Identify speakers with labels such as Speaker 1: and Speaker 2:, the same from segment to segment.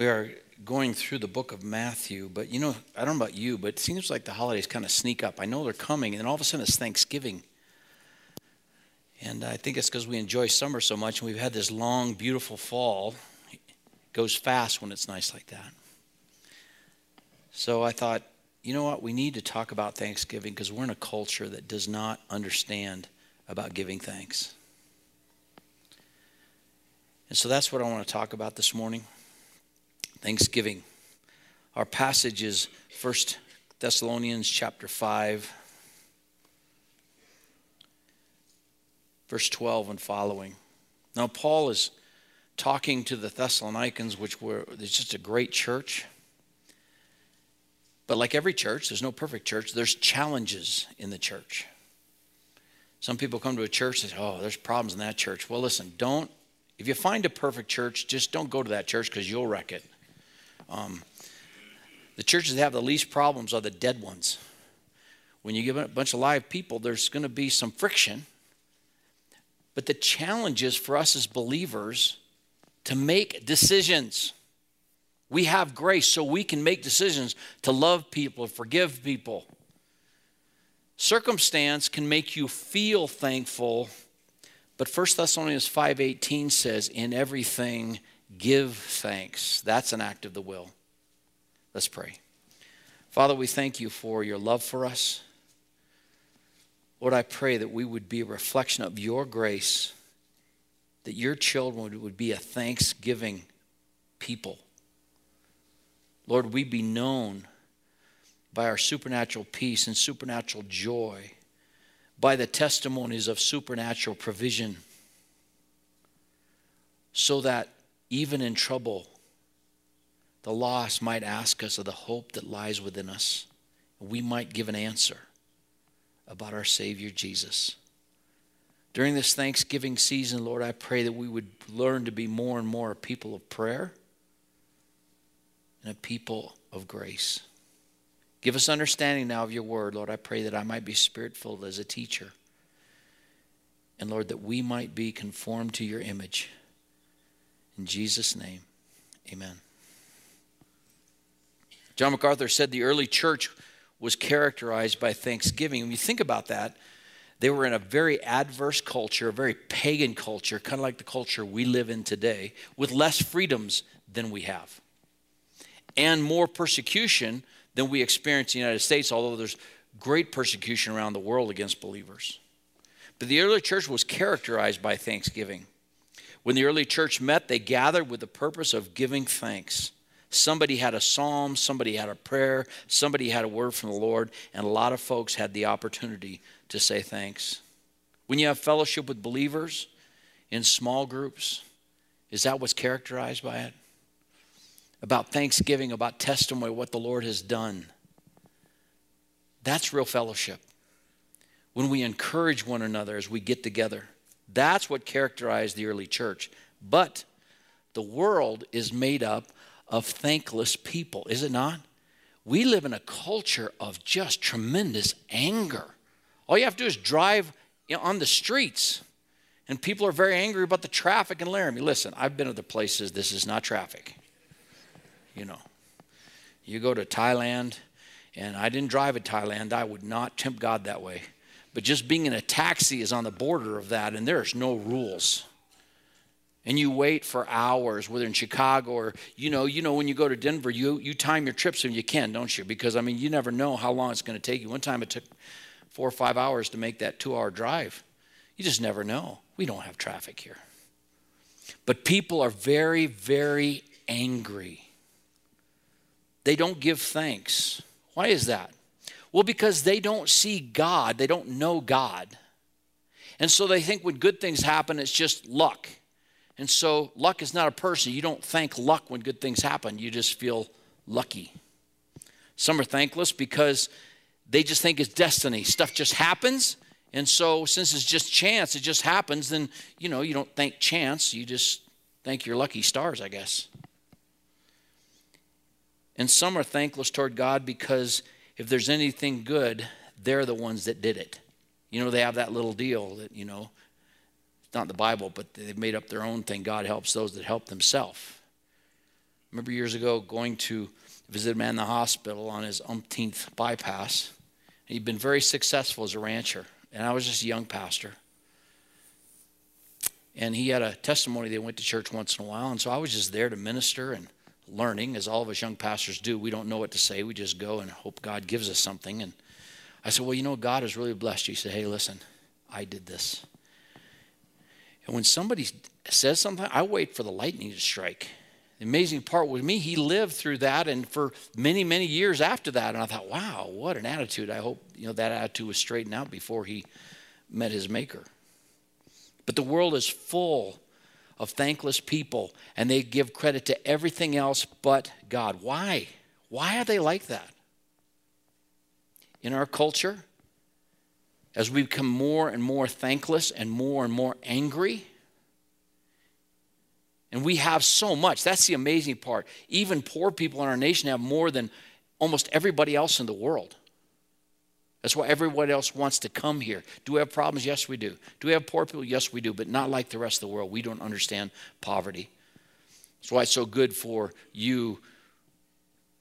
Speaker 1: We are going through the book of Matthew, but you know, I don't know about you, but it seems like the holidays kind of sneak up. I know they're coming, and then all of a sudden it's Thanksgiving. And I think it's because we enjoy summer so much, and we've had this long, beautiful fall. It goes fast when it's nice like that. So I thought, you know what? We need to talk about Thanksgiving because we're in a culture that does not understand about giving thanks. And so that's what I want to talk about this morning. Thanksgiving. Our passage is 1 Thessalonians chapter 5 verse 12 and following. Now Paul is talking to the Thessalonians which were it's just a great church. But like every church, there's no perfect church. There's challenges in the church. Some people come to a church and say, "Oh, there's problems in that church." Well, listen, don't if you find a perfect church, just don't go to that church because you'll wreck it. Um, the churches that have the least problems are the dead ones. When you give a bunch of live people, there's going to be some friction. But the challenge is for us as believers to make decisions. We have grace so we can make decisions to love people, forgive people. Circumstance can make you feel thankful but 1 Thessalonians 5:18 says, "In everything give thanks." That's an act of the will. Let's pray. Father, we thank you for your love for us. Lord, I pray that we would be a reflection of your grace, that your children would be a thanksgiving people. Lord, we be known by our supernatural peace and supernatural joy by the testimonies of supernatural provision, so that even in trouble, the lost might ask us of the hope that lies within us. We might give an answer about our Savior Jesus. During this Thanksgiving season, Lord, I pray that we would learn to be more and more a people of prayer and a people of grace. Give us understanding now of your word, Lord. I pray that I might be spirit filled as a teacher. And Lord, that we might be conformed to your image. In Jesus' name, amen. John MacArthur said the early church was characterized by thanksgiving. When you think about that, they were in a very adverse culture, a very pagan culture, kind of like the culture we live in today, with less freedoms than we have, and more persecution than we experience in the United States, although there's great persecution around the world against believers. But the early church was characterized by thanksgiving. When the early church met, they gathered with the purpose of giving thanks. Somebody had a psalm, somebody had a prayer, somebody had a word from the Lord, and a lot of folks had the opportunity to say thanks. When you have fellowship with believers in small groups, is that what's characterized by it? about thanksgiving, about testimony, what the Lord has done. That's real fellowship. When we encourage one another as we get together, that's what characterized the early church. But the world is made up of thankless people, is it not? We live in a culture of just tremendous anger. All you have to do is drive on the streets, and people are very angry about the traffic in Laramie. Listen, I've been other places, this is not traffic you know. You go to Thailand, and I didn't drive in Thailand. I would not tempt God that way. But just being in a taxi is on the border of that, and there's no rules. And you wait for hours, whether in Chicago or you know, you know when you go to Denver, you you time your trips when you can, don't you? Because I mean, you never know how long it's going to take you. One time it took four or five hours to make that two-hour drive. You just never know. We don't have traffic here. But people are very, very angry they don't give thanks. Why is that? Well, because they don't see God, they don't know God. And so they think when good things happen, it's just luck. And so luck is not a person. You don't thank luck when good things happen, you just feel lucky. Some are thankless because they just think it's destiny. Stuff just happens. And so, since it's just chance, it just happens, then, you know, you don't thank chance. You just thank your lucky stars, I guess. And some are thankless toward God because if there's anything good, they're the ones that did it. You know, they have that little deal that, you know, it's not the Bible, but they've made up their own thing. God helps those that help themselves. remember years ago going to visit a man in the hospital on his umpteenth bypass. He'd been very successful as a rancher, and I was just a young pastor. And he had a testimony they went to church once in a while, and so I was just there to minister and learning, as all of us young pastors do. We don't know what to say, we just go and hope God gives us something. And I said, Well, you know, God has really blessed you. He said, Hey, listen, I did this. And when somebody says something, I wait for the lightning to strike. The amazing part with me, he lived through that and for many, many years after that. And I thought, wow, what an attitude. I hope you know that attitude was straightened out before he met his maker. But the world is full of thankless people, and they give credit to everything else but God. Why? Why are they like that? In our culture, as we become more and more thankless and more and more angry, and we have so much. That's the amazing part. Even poor people in our nation have more than almost everybody else in the world. That's why everyone else wants to come here. Do we have problems? Yes, we do. Do we have poor people? Yes, we do, but not like the rest of the world. We don't understand poverty. That's why it's so good for you,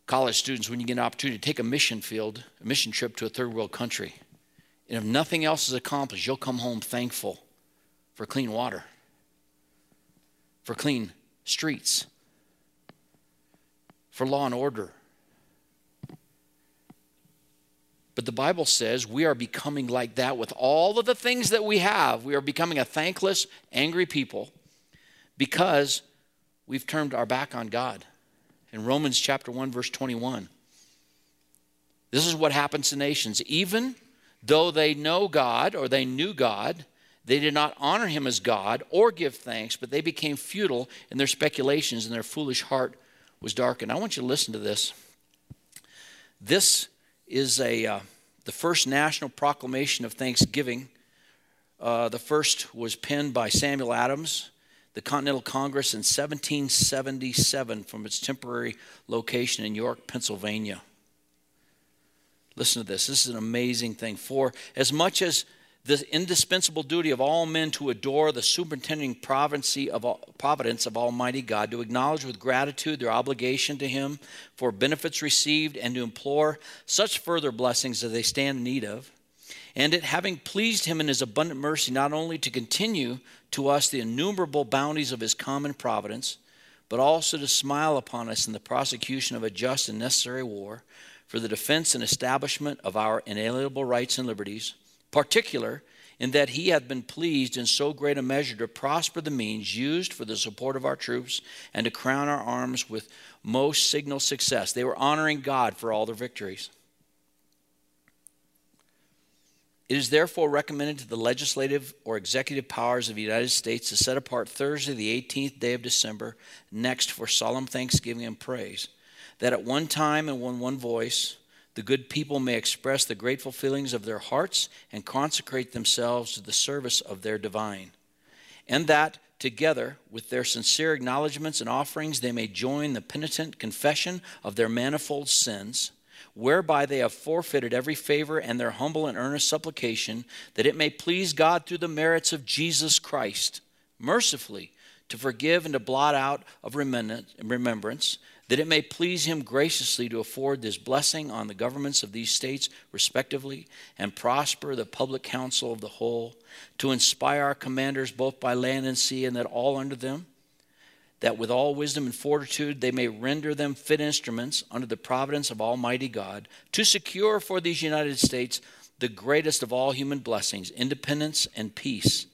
Speaker 1: college students, when you get an opportunity to take a mission field, a mission trip to a third world country. And if nothing else is accomplished, you'll come home thankful for clean water for clean streets, for law and order. But the Bible says we are becoming like that with all of the things that we have. We are becoming a thankless, angry people because we've turned our back on God. In Romans chapter 1 verse 21. This is what happens to nations even though they know God or they knew God, they did not honor him as God or give thanks, but they became futile in their speculations, and their foolish heart was darkened. I want you to listen to this. This is a, uh, the first national proclamation of thanksgiving. Uh, the first was penned by Samuel Adams, the Continental Congress in 1777 from its temporary location in York, Pennsylvania. Listen to this. This is an amazing thing. For as much as the indispensable duty of all men to adore the superintending providence of Almighty God, to acknowledge with gratitude their obligation to Him for benefits received, and to implore such further blessings as they stand in need of. And it having pleased Him in His abundant mercy, not only to continue to us the innumerable bounties of His common providence, but also to smile upon us in the prosecution of a just and necessary war for the defense and establishment of our inalienable rights and liberties particular in that he hath been pleased in so great a measure to prosper the means used for the support of our troops and to crown our arms with most signal success. They were honoring God for all their victories. It is therefore recommended to the legislative or executive powers of the United States to set apart Thursday, the 18th day of December, next for solemn thanksgiving and praise, that at one time and one, one voice, the good people may express the grateful feelings of their hearts and consecrate themselves to the service of their divine. And that, together with their sincere acknowledgments and offerings, they may join the penitent confession of their manifold sins, whereby they have forfeited every favor and their humble and earnest supplication, that it may please God through the merits of Jesus Christ, mercifully to forgive and to blot out of remembrance that it may please him graciously to afford this blessing on the governments of these states respectively, and prosper the public council of the whole, to inspire our commanders both by land and sea, and that all under them, that with all wisdom and fortitude they may render them fit instruments under the providence of Almighty God, to secure for these United States the greatest of all human blessings, independence and peace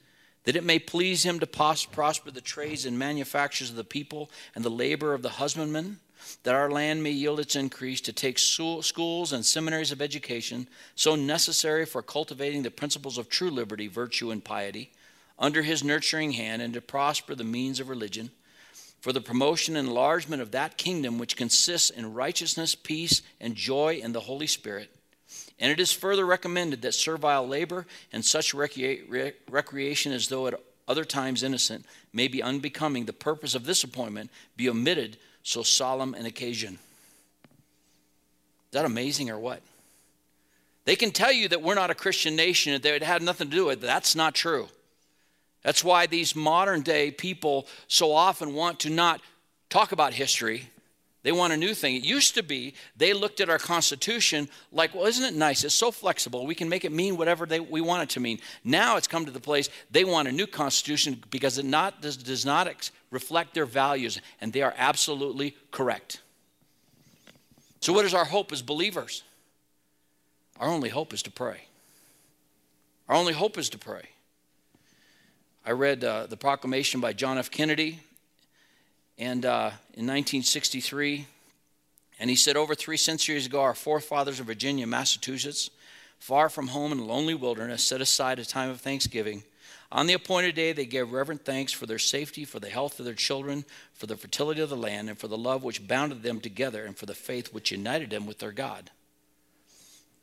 Speaker 1: that it may please him to prosper the trades and manufactures of the people and the labor of the husbandman, that our land may yield its increase, to take schools and seminaries of education, so necessary for cultivating the principles of true liberty, virtue, and piety, under his nurturing hand, and to prosper the means of religion, for the promotion and enlargement of that kingdom which consists in righteousness, peace, and joy in the Holy Spirit. And it is further recommended that servile labor and such recreation as though at other times innocent may be unbecoming, the purpose of this appointment be omitted so solemn an occasion. Is that amazing or what? They can tell you that we're not a Christian nation, that it had nothing to do with it. That's not true. That's why these modern day people so often want to not talk about history, They want a new thing. It used to be they looked at our Constitution like, well, isn't it nice? It's so flexible. We can make it mean whatever they, we want it to mean. Now it's come to the place they want a new Constitution because it not, does, does not ex- reflect their values, and they are absolutely correct. So, what is our hope as believers? Our only hope is to pray. Our only hope is to pray. I read uh, the proclamation by John F. Kennedy and uh, in 1963, and he said, Over three centuries ago, our forefathers of Virginia, Massachusetts, far from home in a lonely wilderness, set aside a time of thanksgiving. On the appointed day, they gave reverent thanks for their safety, for the health of their children, for the fertility of the land, and for the love which bounded them together, and for the faith which united them with their God.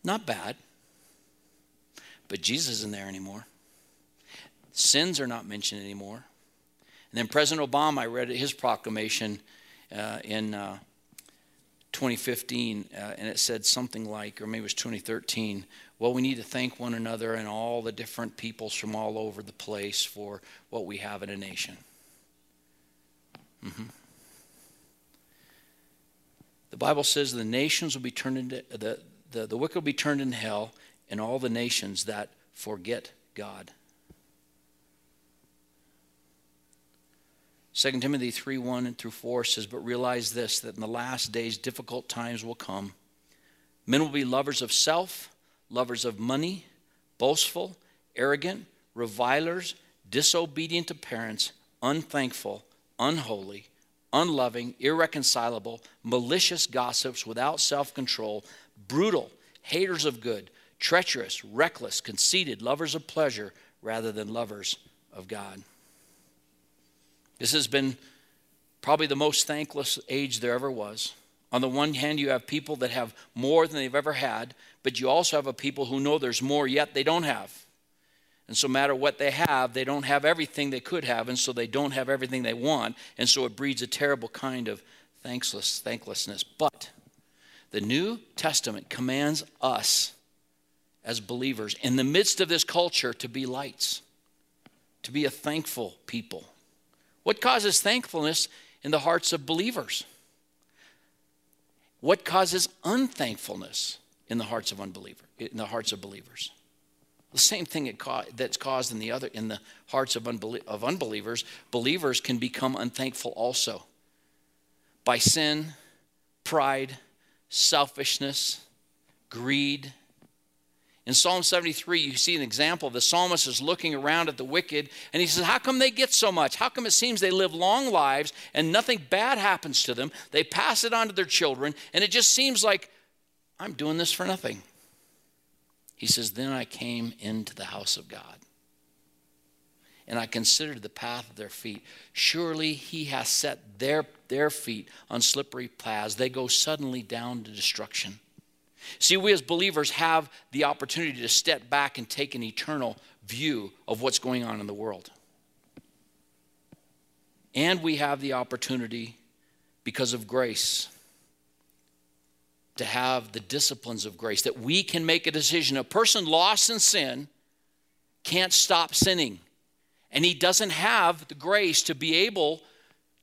Speaker 1: Not bad. But Jesus isn't there anymore. Sins are not mentioned anymore. And then President Obama, I read his proclamation uh, in uh, 2015, uh, and it said something like, or maybe it was 2013, well, we need to thank one another and all the different peoples from all over the place for what we have in a nation. Mm-hmm. The Bible says the nations will be turned into, the, the, the wicked will be turned in hell, and all the nations that forget God. 2 Timothy 3 1 through 4 says, But realize this, that in the last days difficult times will come. Men will be lovers of self, lovers of money, boastful, arrogant, revilers, disobedient to parents, unthankful, unholy, unloving, irreconcilable, malicious gossips, without self control, brutal, haters of good, treacherous, reckless, conceited, lovers of pleasure rather than lovers of God. This has been probably the most thankless age there ever was. On the one hand, you have people that have more than they've ever had, but you also have a people who know there's more yet they don't have. And so, no matter what they have, they don't have everything they could have, and so they don't have everything they want. And so it breeds a terrible kind of thankless, thanklessness. But the New Testament commands us as believers in the midst of this culture to be lights, to be a thankful people. What causes thankfulness in the hearts of believers? What causes unthankfulness in the hearts of unbelievers? In the hearts of believers, the same thing that's caused in the other in the hearts of, unbelie- of unbelievers. Believers can become unthankful also by sin, pride, selfishness, greed, in Psalm 73, you see an example. The psalmist is looking around at the wicked and he says, How come they get so much? How come it seems they live long lives and nothing bad happens to them? They pass it on to their children and it just seems like I'm doing this for nothing. He says, Then I came into the house of God and I considered the path of their feet. Surely he has set their, their feet on slippery paths. They go suddenly down to destruction. See, we as believers have the opportunity to step back and take an eternal view of what's going on in the world. And we have the opportunity, because of grace, to have the disciplines of grace, that we can make a decision. A person lost in sin can't stop sinning, and he doesn't have the grace to be able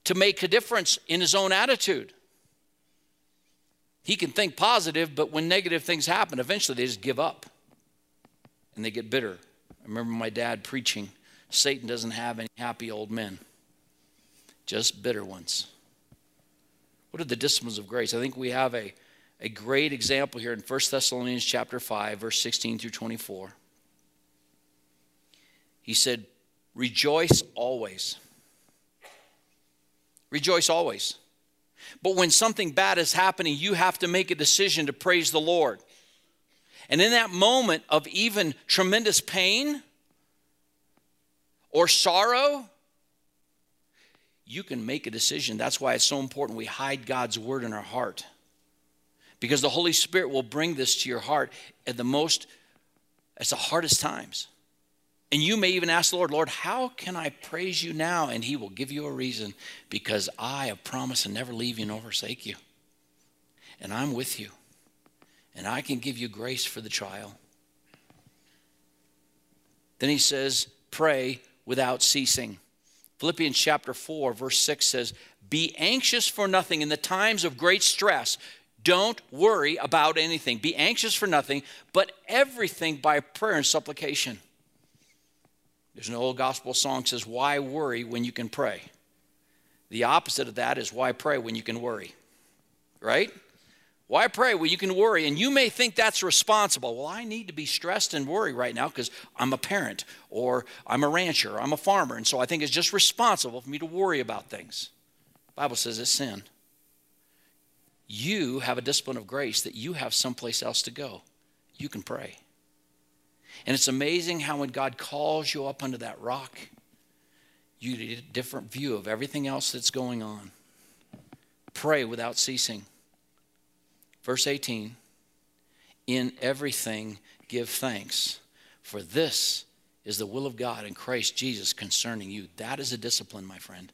Speaker 1: to make a difference in his own attitude. He can think positive, but when negative things happen, eventually they just give up and they get bitter. I remember my dad preaching Satan doesn't have any happy old men, just bitter ones. What are the disciplines of grace? I think we have a, a great example here in 1 Thessalonians chapter 5, verse 16 through 24. He said, Rejoice always. Rejoice always. But when something bad is happening, you have to make a decision to praise the Lord. And in that moment of even tremendous pain or sorrow, you can make a decision. That's why it's so important we hide God's word in our heart. Because the Holy Spirit will bring this to your heart at the most, at the hardest times. And you may even ask the Lord, Lord, how can I praise you now? And He will give you a reason because I have promised to never leave you nor forsake you. And I'm with you. And I can give you grace for the trial. Then He says, pray without ceasing. Philippians chapter 4, verse 6 says, Be anxious for nothing in the times of great stress. Don't worry about anything. Be anxious for nothing, but everything by prayer and supplication. There's an old gospel song says, Why worry when you can pray? The opposite of that is why pray when you can worry. Right? Why pray when you can worry? And you may think that's responsible. Well, I need to be stressed and worry right now because I'm a parent or I'm a rancher or I'm a farmer. And so I think it's just responsible for me to worry about things. The Bible says it's sin. You have a discipline of grace that you have someplace else to go. You can pray. And it's amazing how when God calls you up under that rock, you get a different view of everything else that's going on. Pray without ceasing. Verse 18 In everything give thanks, for this is the will of God in Christ Jesus concerning you. That is a discipline, my friend.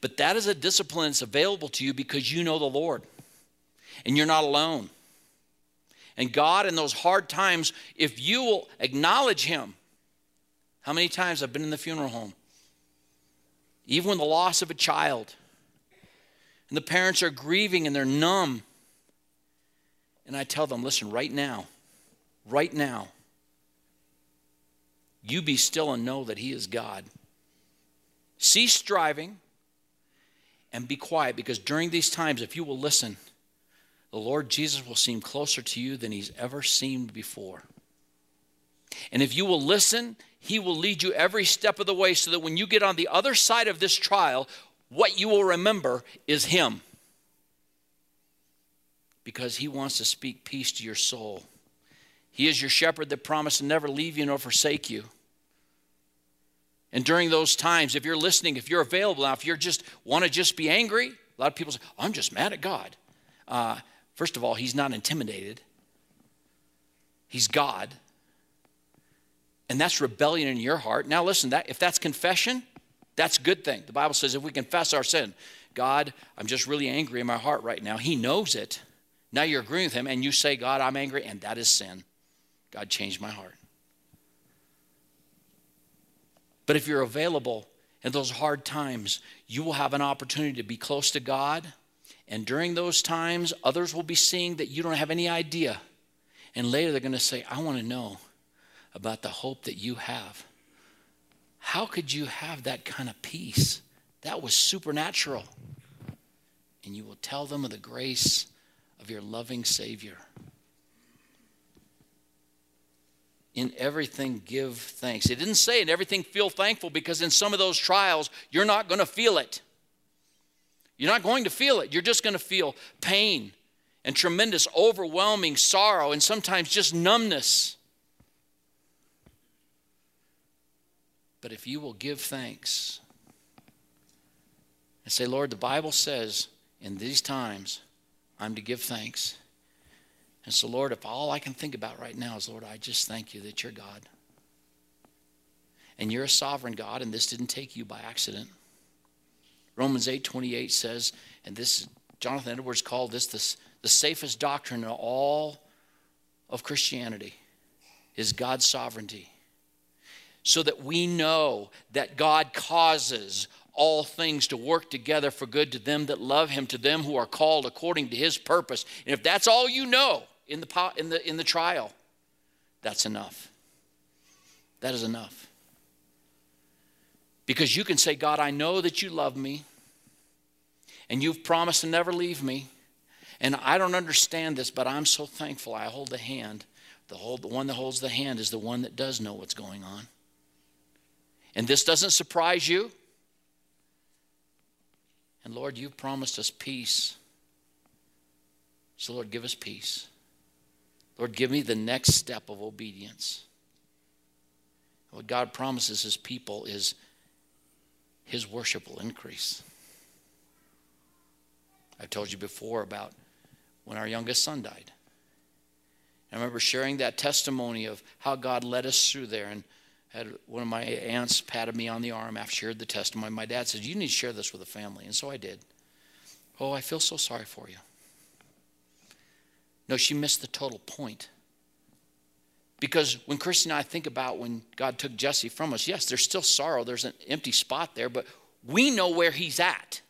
Speaker 1: But that is a discipline that's available to you because you know the Lord and you're not alone. And God, in those hard times, if you will acknowledge Him, how many times I've been in the funeral home, even when the loss of a child, and the parents are grieving and they're numb. And I tell them, listen, right now, right now, you be still and know that He is God. Cease striving and be quiet because during these times, if you will listen, the Lord Jesus will seem closer to you than He's ever seemed before. And if you will listen, He will lead you every step of the way so that when you get on the other side of this trial, what you will remember is Him because he wants to speak peace to your soul. He is your shepherd that promised to never leave you nor forsake you. And during those times, if you're listening, if you're available now, if you're just want to just be angry, a lot of people say, I'm just mad at God. Uh, first of all, he's not intimidated. He's God. And that's rebellion in your heart. Now listen, that if that's confession, that's a good thing. The Bible says if we confess our sin, God, I'm just really angry in my heart right now. He knows it. Now you're agreeing with him and you say, God, I'm angry, and that is sin. God changed my heart. But if you're available in those hard times, you will have an opportunity to be close to God. And during those times, others will be seeing that you don't have any idea. And later they're going to say, I want to know about the hope that you have. How could you have that kind of peace? That was supernatural. And you will tell them of the grace of your loving Savior. In everything, give thanks. It didn't say in everything, feel thankful because in some of those trials, you're not going to feel it. You're not going to feel it. You're just going to feel pain and tremendous, overwhelming sorrow and sometimes just numbness. But if you will give thanks and say, Lord, the Bible says in these times, I'm to give thanks. And so, Lord, if all I can think about right now is, Lord, I just thank you that you're God. And you're a sovereign God, and this didn't take you by accident. Romans 8 28 says, and this, Jonathan Edwards called this the, the safest doctrine in all of Christianity is God's sovereignty. So that we know that God causes all things to work together for good to them that love him, to them who are called according to his purpose. And if that's all you know in the, in the, in the trial, that's enough. That is enough. Because you can say, God, I know that you love me, and you've promised to never leave me. And I don't understand this, but I'm so thankful I hold the hand. The, the one that holds the hand is the one that does know what's going on. And this doesn't surprise you. And Lord, you've promised us peace. So, Lord, give us peace. Lord, give me the next step of obedience. What God promises his people is his worship will increase. I've told you before about when our youngest son died. I remember sharing that testimony of how God led us through there. And had one of my aunts patted me on the arm after shared the testimony. My dad said, You need to share this with the family. And so I did. Oh, I feel so sorry for you. No, she missed the total point. Because when Christy and I think about when God took Jesse from us, yes, there's still sorrow, there's an empty spot there, but we know where he's at.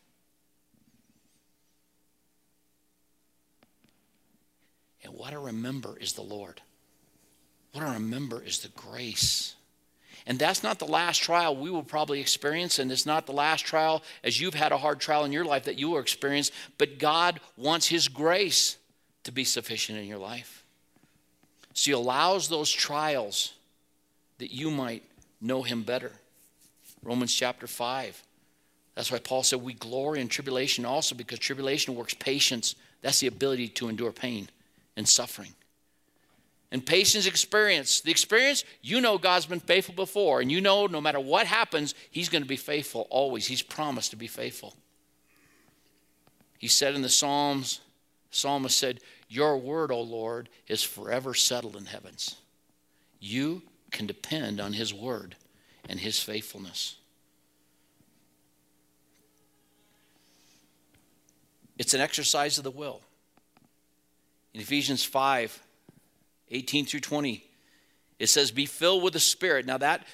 Speaker 1: And what I remember is the Lord. What I remember is the grace. And that's not the last trial we will probably experience, and it's not the last trial as you've had a hard trial in your life that you will experience, but God wants His grace to be sufficient in your life. He allows those trials that you might know Him better. Romans chapter 5. That's why Paul said we glory in tribulation also because tribulation works patience. That's the ability to endure pain and suffering and patience experience. The experience, you know God's been faithful before, and you know no matter what happens, He's going to be faithful always. He's promised to be faithful. He said in the Psalms, psalmist said, Your word, O Lord, is forever settled in heavens. You can depend on His word and His faithfulness. It's an exercise of the will. In Ephesians 5, 18 through 20. It says, Be filled with the Spirit. Now, that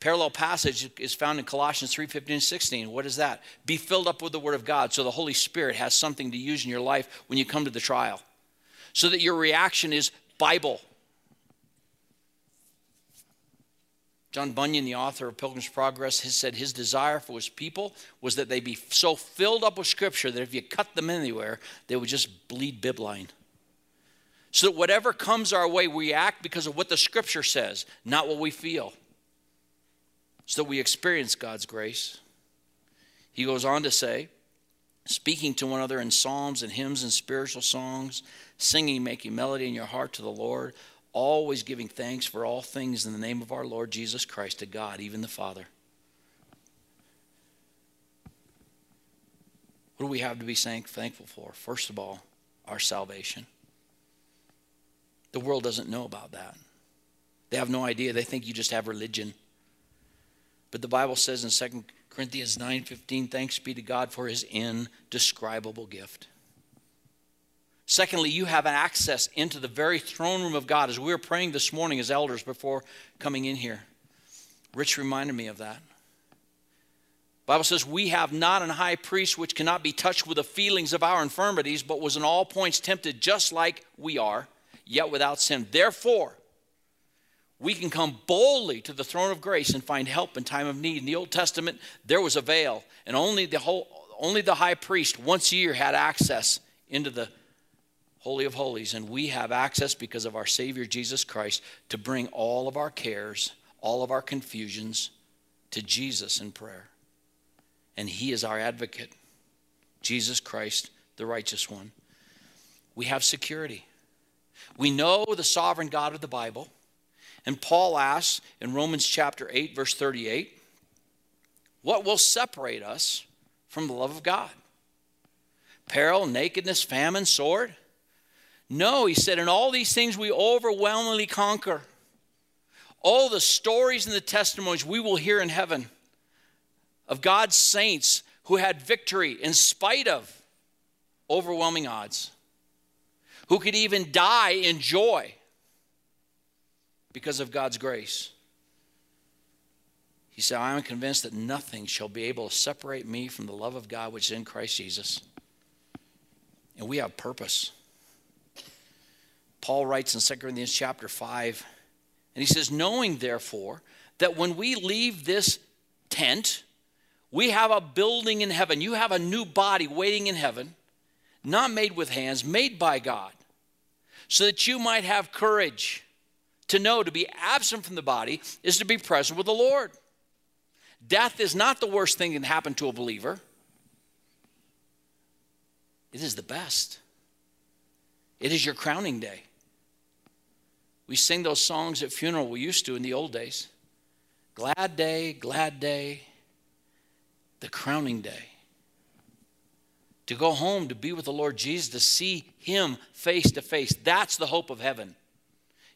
Speaker 1: parallel passage is found in Colossians 3 15 and 16. What is that? Be filled up with the Word of God so the Holy Spirit has something to use in your life when you come to the trial, so that your reaction is Bible. John Bunyan, the author of Pilgrim's Progress, has said his desire for his people was that they be so filled up with Scripture that if you cut them anywhere, they would just bleed bibline so that whatever comes our way, we act because of what the scripture says, not what we feel. So we experience God's grace. He goes on to say, speaking to one another in psalms and hymns and spiritual songs, singing, making melody in your heart to the Lord, always giving thanks for all things in the name of our Lord Jesus Christ to God, even the Father. What do we have to be thankful for? First of all, our salvation. The world doesn't know about that. They have no idea. They think you just have religion. But the Bible says in 2 Corinthians 9:15, thanks be to God for his indescribable gift. Secondly, you have access into the very throne room of God. As we were praying this morning as elders before coming in here, Rich reminded me of that. Bible says we have not an high priest which cannot be touched with the feelings of our infirmities, but was in all points tempted just like we are, yet without sin. Therefore, we can come boldly to the throne of grace and find help in time of need. In the Old Testament, there was a veil, and only the whole, only the high priest once a year had access into the Holy of Holies, and we have access because of our Savior Jesus Christ to bring all of our cares, all of our confusions to Jesus in prayer. And He is our advocate, Jesus Christ, the righteous one. We have security. We know the sovereign God of the Bible. And Paul asks in Romans chapter 8, verse 38, what will separate us from the love of God? Peril, nakedness, famine, sword? No, he said, in all these things we overwhelmingly conquer. All the stories and the testimonies we will hear in heaven of God's saints who had victory in spite of overwhelming odds who could even die in joy because of God's grace. He said, I am convinced that nothing shall be able to separate me from the love of God which is in Christ Jesus. And we have purpose. Paul writes in 2 Corinthians chapter 5, and he says, Knowing therefore that when we leave this tent, we have a building in heaven. You have a new body waiting in heaven, not made with hands, made by God so that you might have courage to know to be absent from the body is to be present with the Lord. Death is not the worst thing that can happen to a believer, it is the best. It is your crowning day. We sing those songs at funeral we used to in the old days. Glad day, glad day, the crowning day to go home to be with the Lord Jesus, to see Him face to face. That's the hope of heaven.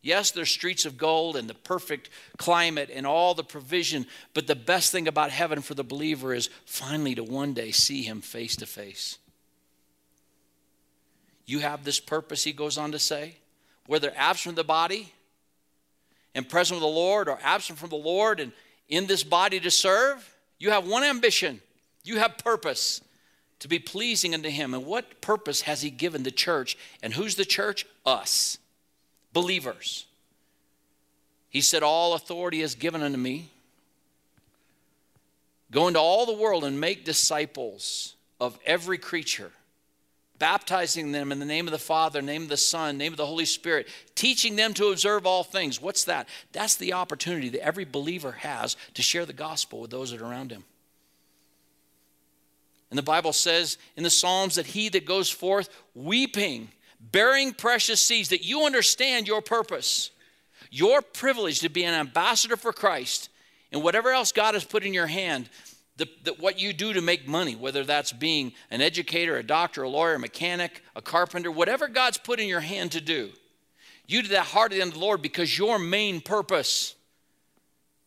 Speaker 1: Yes, there's streets of gold and the perfect climate and all the provision, but the best thing about heaven for the believer is finally to one day see Him face to face. You have this purpose, he goes on to say, whether absent from the body and present with the Lord or absent from the Lord and in this body to serve, you have one ambition, you have purpose to be pleasing unto him. And what purpose has he given the church? And who's the church? Us, believers. He said, All authority is given unto me. Go into all the world and make disciples of every creature, baptizing them in the name of the Father, name of the Son, name of the Holy Spirit, teaching them to observe all things. What's that? That's the opportunity that every believer has to share the gospel with those that are around him. And the Bible says in the Psalms that he that goes forth weeping, bearing precious seeds, that you understand your purpose, your privilege to be an ambassador for Christ, and whatever else God has put in your hand, the, what you do to make money, whether that's being an educator, a doctor, a lawyer, a mechanic, a carpenter, whatever God's put in your hand to do, you do that heartily unto the Lord because your main purpose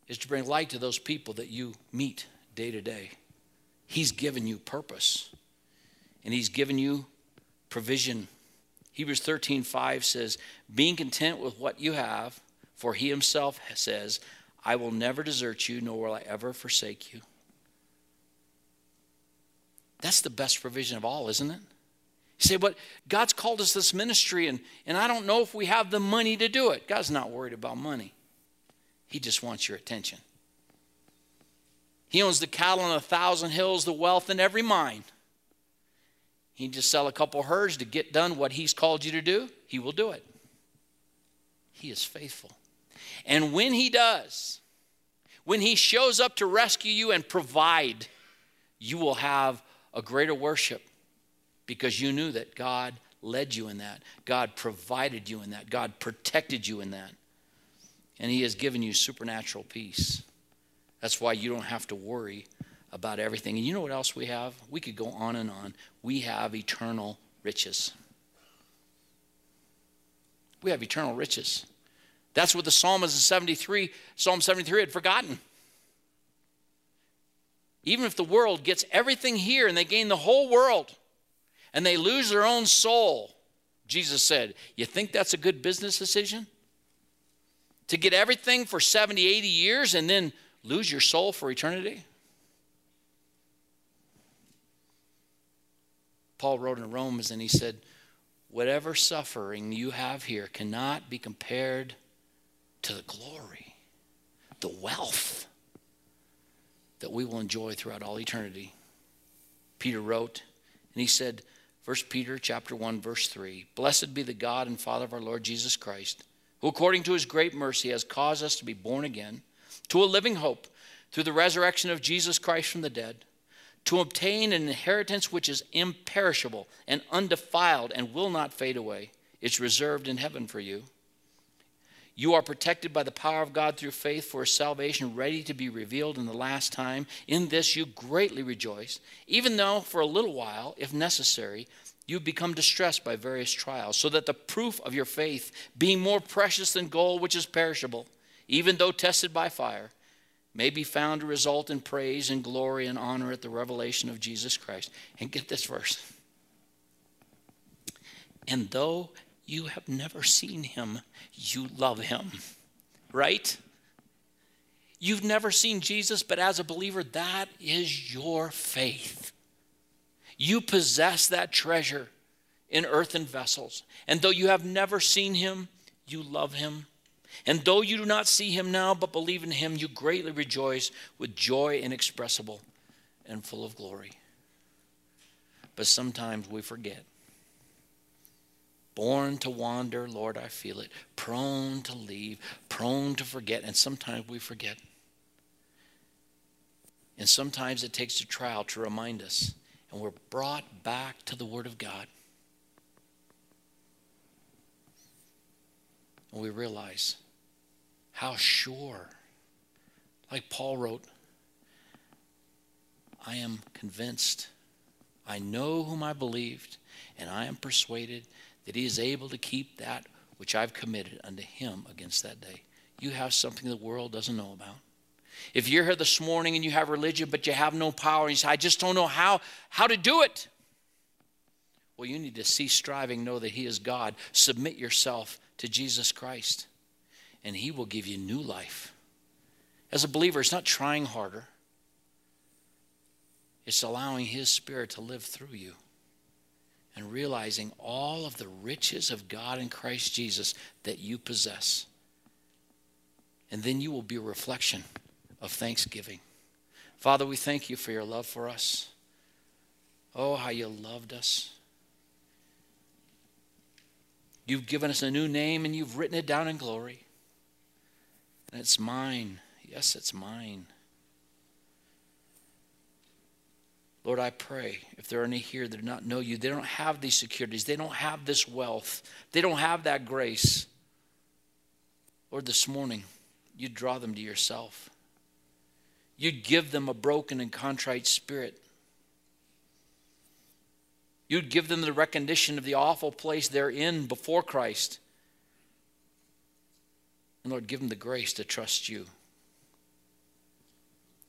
Speaker 1: is to bring light to those people that you meet day to day. He's given you purpose and He's given you provision. Hebrews 13 5 says, Being content with what you have, for He Himself says, I will never desert you, nor will I ever forsake you. That's the best provision of all, isn't it? You say, but God's called us this ministry, and, and I don't know if we have the money to do it. God's not worried about money, He just wants your attention. He owns the cattle on a thousand hills, the wealth in every mine. He just sell a couple herds to get done what He's called you to do, He will do it. He is faithful. And when He does, when He shows up to rescue you and provide, you will have a greater worship because you knew that God led you in that. God provided you in that. God protected you in that. And He has given you supernatural peace. That's why you don't have to worry about everything. And you know what else we have? We could go on and on. We have eternal riches. We have eternal riches. That's what the psalmist in 73, Psalm 73 had forgotten. Even if the world gets everything here and they gain the whole world and they lose their own soul, Jesus said, You think that's a good business decision? To get everything for 70, 80 years and then lose your soul for eternity? Paul wrote in Romans and he said, Whatever suffering you have here cannot be compared to the glory, the wealth that we will enjoy throughout all eternity. Peter wrote, and he said, 1 Peter chapter 1 verse 3, "Blessed be the God and Father of our Lord Jesus Christ, who according to his great mercy has caused us to be born again to a living hope through the resurrection of Jesus Christ from the dead, to obtain an inheritance which is imperishable and undefiled and will not fade away. It's reserved in heaven for you." You are protected by the power of God through faith for a salvation ready to be revealed in the last time. In this you greatly rejoice, even though for a little while, if necessary, you become distressed by various trials, so that the proof of your faith, being more precious than gold which is perishable, even though tested by fire, may be found to result in praise and glory and honor at the revelation of Jesus Christ. And get this verse. And though you have never seen him, you love him, right? You've never seen Jesus, but as a believer, that is your faith. You possess that treasure in earthen vessels. And though you have never seen him, you love him. And though you do not see him now, but believe in him, you greatly rejoice with joy inexpressible and full of glory. But sometimes we forget Born to wander, Lord, I feel it. Prone to leave, prone to forget, and sometimes we forget. And sometimes it takes a trial to remind us, and we're brought back to the Word of God. And we realize how sure, like Paul wrote, I am convinced, I know whom I believed, and I am persuaded that he is able to keep that which I've committed unto him against that day. You have something the world doesn't know about. If you're here this morning and you have religion, but you have no power, and you say, I just don't know how, how to do it. Well, you need to cease striving, know that He is God. Submit yourself to Jesus Christ, and He will give you new life. As a believer, it's not trying harder, It's allowing His Spirit to live through you and realizing all of the riches of God in Christ Jesus that you possess. And then you will be a reflection of thanksgiving. Father, we thank you for your love for us. Oh, how you loved us. You've given us a new name and you've written it down in glory. And it's mine. Yes, it's mine. Lord, I pray if there are any here that do not know you, they don't have these securities, they don't have this wealth, they don't have that grace. Lord, this morning, you'd draw them to yourself. You'd give them a broken and contrite spirit. You'd give them the recognition of the awful place they're in before Christ. And Lord, give them the grace to trust you.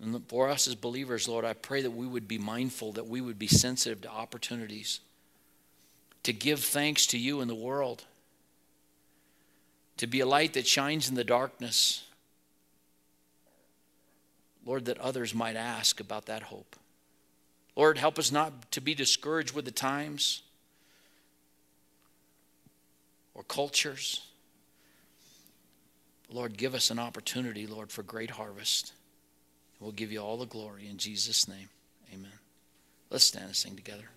Speaker 1: And for us as believers, Lord, I pray that we would be mindful, that we would be sensitive to opportunities to give thanks to you in the world, to be a light that shines in the darkness. Lord, that others might ask about that hope. Lord, help us not to be discouraged with the times or cultures. Lord, give us an opportunity, Lord, for great harvest. We'll give you all the glory in Jesus' name. Amen. Let's stand and sing together.